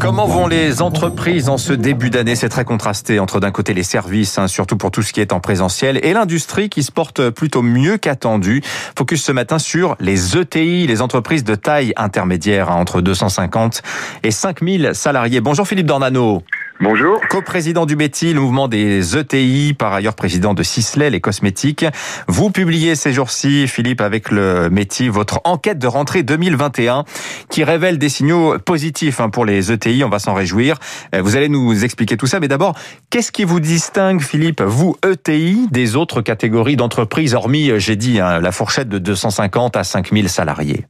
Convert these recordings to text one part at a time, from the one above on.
Comment vont les entreprises en ce début d'année? C'est très contrasté entre d'un côté les services, hein, surtout pour tout ce qui est en présentiel, et l'industrie qui se porte plutôt mieux qu'attendu. Focus ce matin sur les ETI, les entreprises de taille intermédiaire, hein, entre 250 et 5000 salariés. Bonjour Philippe Dornano. Bonjour. Co-président du METI, le mouvement des ETI, par ailleurs président de Sisley, les cosmétiques. Vous publiez ces jours-ci, Philippe, avec le METI, votre enquête de rentrée 2021 qui révèle des signaux positifs hein, pour les ETI. On va s'en réjouir. Euh, vous allez nous expliquer tout ça. Mais d'abord, qu'est-ce qui vous distingue, Philippe, vous, ETI, des autres catégories d'entreprises, hormis, euh, j'ai dit, hein, la fourchette de 250 à 5000 salariés?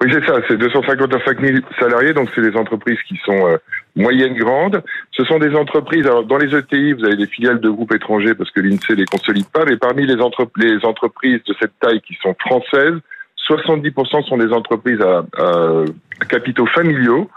Oui, c'est ça, c'est 250 à 5000 salariés, donc c'est des entreprises qui sont moyennes, grandes. Ce sont des entreprises, alors dans les ETI, vous avez des filiales de groupes étrangers parce que l'INSEE les consolide pas, mais parmi les, les entreprises de cette taille qui sont françaises, 70% sont des entreprises à, capitaux familiaux.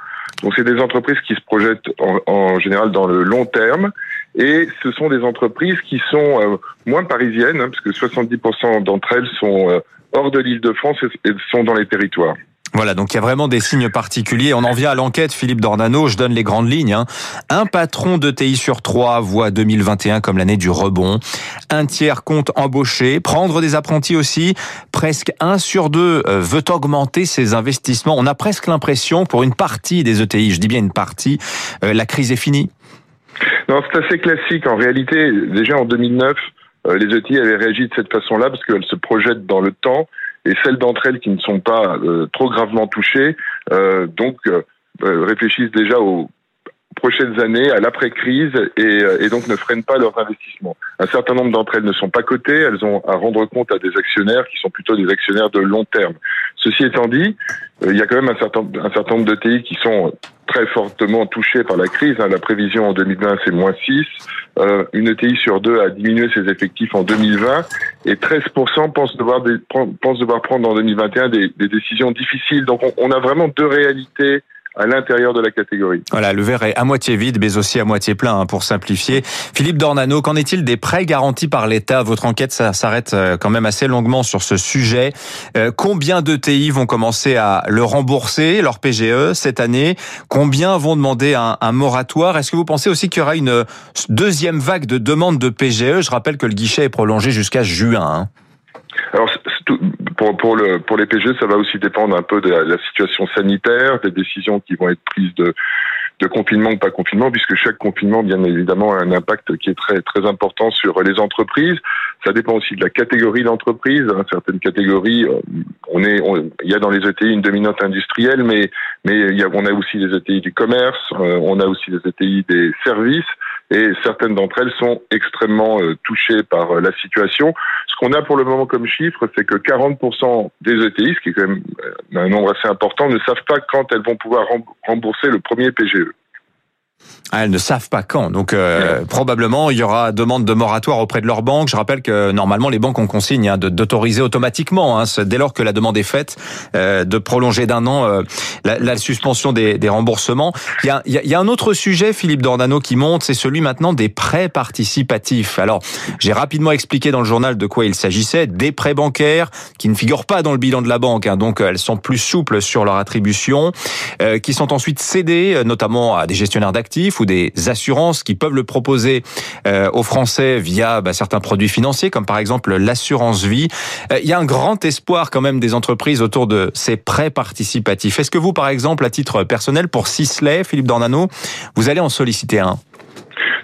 Donc c'est des entreprises qui se projettent en, général dans le long terme. Et ce sont des entreprises qui sont euh, moins parisiennes, hein, parce que 70% d'entre elles sont euh, hors de l'île de France et sont dans les territoires. Voilà, donc il y a vraiment des signes particuliers. On en vient à l'enquête, Philippe Dornano, je donne les grandes lignes. Hein. Un patron de TI sur trois voit 2021 comme l'année du rebond. Un tiers compte embaucher, prendre des apprentis aussi. Presque un sur deux euh, veut augmenter ses investissements. On a presque l'impression, pour une partie des ETI, je dis bien une partie, euh, la crise est finie. Non, c'est assez classique. En réalité, déjà en 2009, euh, les ETI avaient réagi de cette façon-là parce qu'elles se projettent dans le temps et celles d'entre elles qui ne sont pas euh, trop gravement touchées, euh, donc réfléchissent déjà aux prochaines années, à l'après-crise, et, et, donc ne freinent pas leurs investissements. Un certain nombre d'entre elles ne sont pas cotées, elles ont à rendre compte à des actionnaires qui sont plutôt des actionnaires de long terme. Ceci étant dit, il y a quand même un certain, un certain nombre de TI qui sont très fortement touchés par la crise. Hein. La prévision en 2020, c'est moins 6. Euh, une ETI sur deux a diminué ses effectifs en 2020 et 13% pensent devoir, pensent devoir prendre en 2021 des, des décisions difficiles. Donc on, on a vraiment deux réalités à l'intérieur de la catégorie. Voilà, le verre est à moitié vide, mais aussi à moitié plein, hein, pour simplifier. Philippe Dornano, qu'en est-il des prêts garantis par l'État? Votre enquête s'arrête euh, quand même assez longuement sur ce sujet. Euh, combien d'ETI vont commencer à le rembourser, leur PGE, cette année? Combien vont demander un, un moratoire? Est-ce que vous pensez aussi qu'il y aura une deuxième vague de demandes de PGE Je rappelle que le guichet est prolongé jusqu'à juin. Hein. Alors, pour, pour, le, pour les PGE, ça va aussi dépendre un peu de la, situation sanitaire, des décisions qui vont être prises de, de confinement ou pas confinement, puisque chaque confinement, bien évidemment, a un impact qui est très très important sur les entreprises. Ça dépend aussi de la catégorie d'entreprise. Hein. Certaines catégories, euh, on est, il y a dans les ETI une dominante industrielle, mais mais il y a, on a aussi des ETI du commerce, euh, on a aussi des ETI des services, et certaines d'entre elles sont extrêmement euh, touchées par la situation. Ce qu'on a pour le moment comme chiffre, c'est que 40% des ETI, ce qui est quand même un nombre assez important, ne savent pas quand elles vont pouvoir rembourser le premier PGE. Ah, elles ne savent pas quand. Donc euh, probablement il y aura demande de moratoire auprès de leur banque. Je rappelle que normalement les banques ont consigne hein, d'autoriser automatiquement, hein, dès lors que la demande est faite, euh, de prolonger d'un an euh, la, la, suspension des, des remboursements. Il y, a, il y, a, un autre sujet, Philippe Dornano, qui monte, c'est celui maintenant des prêts participatifs. Alors j'ai rapidement expliqué dans le journal de quoi il s'agissait. Des prêts bancaires qui ne figurent pas dans le bilan de la banque, hein, donc elles sont plus souples sur leur attribution, qui sont ensuite cédées, notamment à des gestionnaires d'actifs ou des assurances qui peuvent le proposer euh, aux Français via bah, certains produits financiers, comme par exemple l'assurance vie. Euh, il y a un grand espoir quand même des entreprises autour de ces prêts participatifs. Est-ce que vous, par exemple, à titre personnel, pour Sisley, Philippe Dornano, vous allez en solliciter un?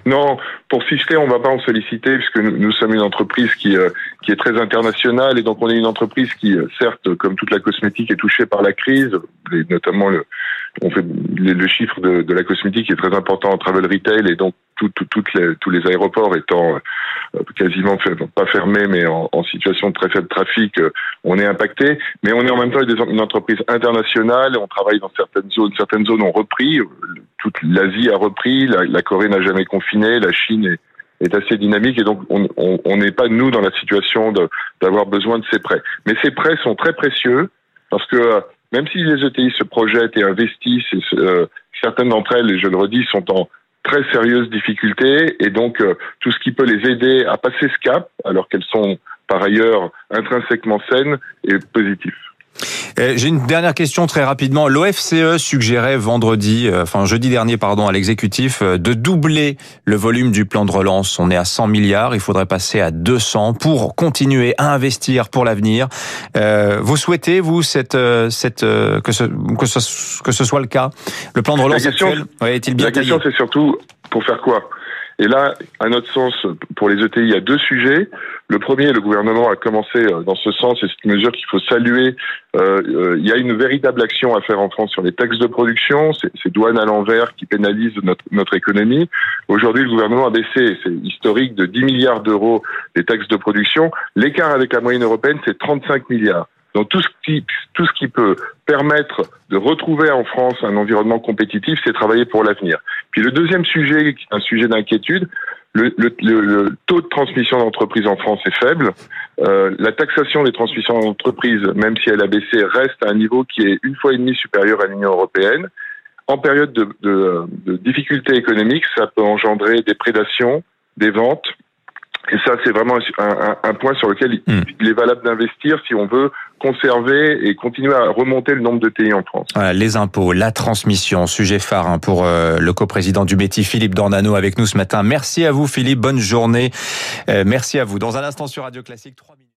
Non, pour Sisley, on va pas en solliciter puisque nous, sommes une entreprise qui euh, qui est très internationale et donc on est une entreprise qui, certes, comme toute la cosmétique, est touchée par la crise, notamment le, on fait le chiffre de, la cosmétique est très important en travel retail et donc tout, tout, toutes les, tous les aéroports étant euh, quasiment pas fermés mais en, situation de très faible trafic, euh, on est impacté. Mais on est en même temps une entreprise internationale, on travaille dans certaines zones, certaines zones ont repris, toute l'Asie a repris, la, Corée n'a jamais confiné, la Chine est est assez dynamique et donc on n'est pas nous dans la situation d'avoir besoin de ces prêts. Mais ces prêts sont très précieux parce que euh, même si les ETI se projettent et investissent, euh, certaines d'entre elles, et je le redis, sont en très sérieuses difficultés, et donc euh, tout ce qui peut les aider à passer ce cap, alors qu'elles sont par ailleurs intrinsèquement saines, est positif. Euh, j'ai une dernière question très rapidement. L'OFCE suggérait vendredi, euh, enfin jeudi dernier, pardon, à l'exécutif, euh, de doubler le volume du plan de relance. On est à 100 milliards, il faudrait passer à 200 pour continuer à investir pour l'avenir. vous souhaitez, vous, cette, cette, que, ce, que, ce, que ce soit le cas? Le plan de relance actuel est-il bien La question, c'est surtout pour faire quoi? Et là, à notre sens, pour les ETI, il y a deux sujets. Le premier, le gouvernement a commencé euh, dans ce sens, et c'est une mesure qu'il faut saluer. Euh, euh, il y a une véritable action à faire en France sur les taxes de production, ces douanes à l'envers qui pénalisent notre, notre économie. Aujourd'hui, le gouvernement a baissé, c'est historique, de 10 milliards d'euros des taxes de production. L'écart avec la moyenne européenne, c'est 35 milliards. Donc tout ce qui peut permettre de retrouver en France un environnement compétitif, c'est travailler pour l'avenir. Puis le deuxième sujet, un sujet d'inquiétude, le, taux de transmission d'entreprise en France est faible. Euh, la taxation des transmissions d'entreprise, même si elle a baissé, reste à un niveau qui est une fois et demie supérieur à l'Union européenne. En période de, de, de difficultés économiques, ça peut engendrer des prédations, des ventes, et ça, c'est vraiment un, un, point sur lequel hmm. il est valable d'investir si on veut conserver et continuer à remonter le nombre de TI en France. Voilà, les impôts, la transmission, sujet phare hein, pour euh, le coprésident du Betty, Philippe Dornano, avec nous ce matin. Merci à vous, Philippe. Bonne journée. Euh, merci à vous. Dans un instant sur Radio Classique, 3